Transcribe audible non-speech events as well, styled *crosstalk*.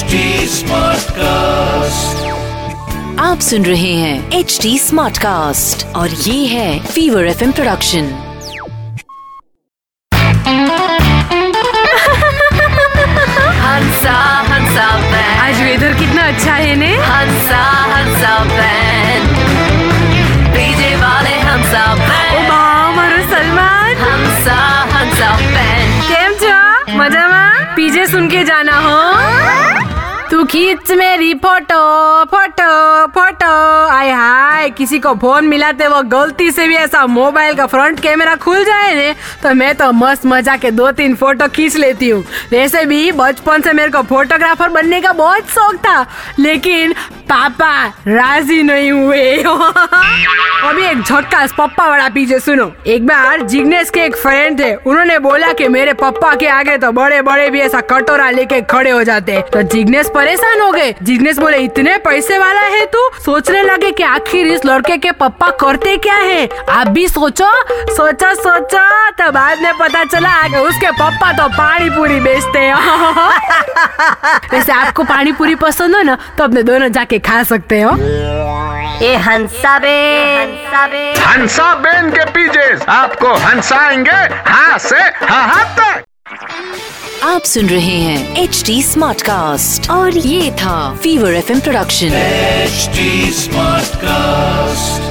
Smart cast आप सुन रहे हैं एच डी स्मार्ट कास्ट और ये है फीवर एफ़ इम प्रोडक्शन हंसा आज वेदर कितना अच्छा है ने? हंसा हंसा सलमान। हंसा हंसा मज़ा में? पीजे सुन के जाना हो? तू खींच मेरी फ़ोटो फ़ोटो फ़ोटो। आय हाय, किसी को फ़ोन मिलाते वो गलती से भी ऐसा मोबाइल का फ्रंट कैमरा खुल जाए ने तो मैं तो मस्त मज़ा के दो तीन फ़ोटो खींच लेती हूँ। वैसे भी बचपन से मेरे को फोटोग्राफर बनने का बहुत शौक था, लेकिन पापा, राज़ी नहीं हुए। अभी एक झटका पप्पा वाला पीछे सुनो। एक बार जिग्नेश के एक फ्रेंड थे, उन्होंने बोला कि मेरे पप्पा के आगे तो बड़े बड़े भी ऐसा कटोरा लेके खड़े हो जाते। तो जिग्नेश परेशान हो गए। जिग्नेश बोले, इतने पैसे वाला है तू? सोचने लगे कि आखिर इस लड़के के पप्पा करते क्या है? आप भी सोचो। सोचो सोचो। तो बाद में पता चला उसके पप्पा तो पानी पूरी बेचते हैं। *laughs* वैसे आपको पानी पूरी पसंद हो ना तो अपने दोनों जाके खा सकते हो। ए हंसा बे हंसा बे हंसा बेन के पीछे आपको हंसाएँगे हाँ से हाँ हाँ तक। आप सुन रहे हैं एच डी स्मार्ट कास्ट और ये था fever F production H smart Smartcast.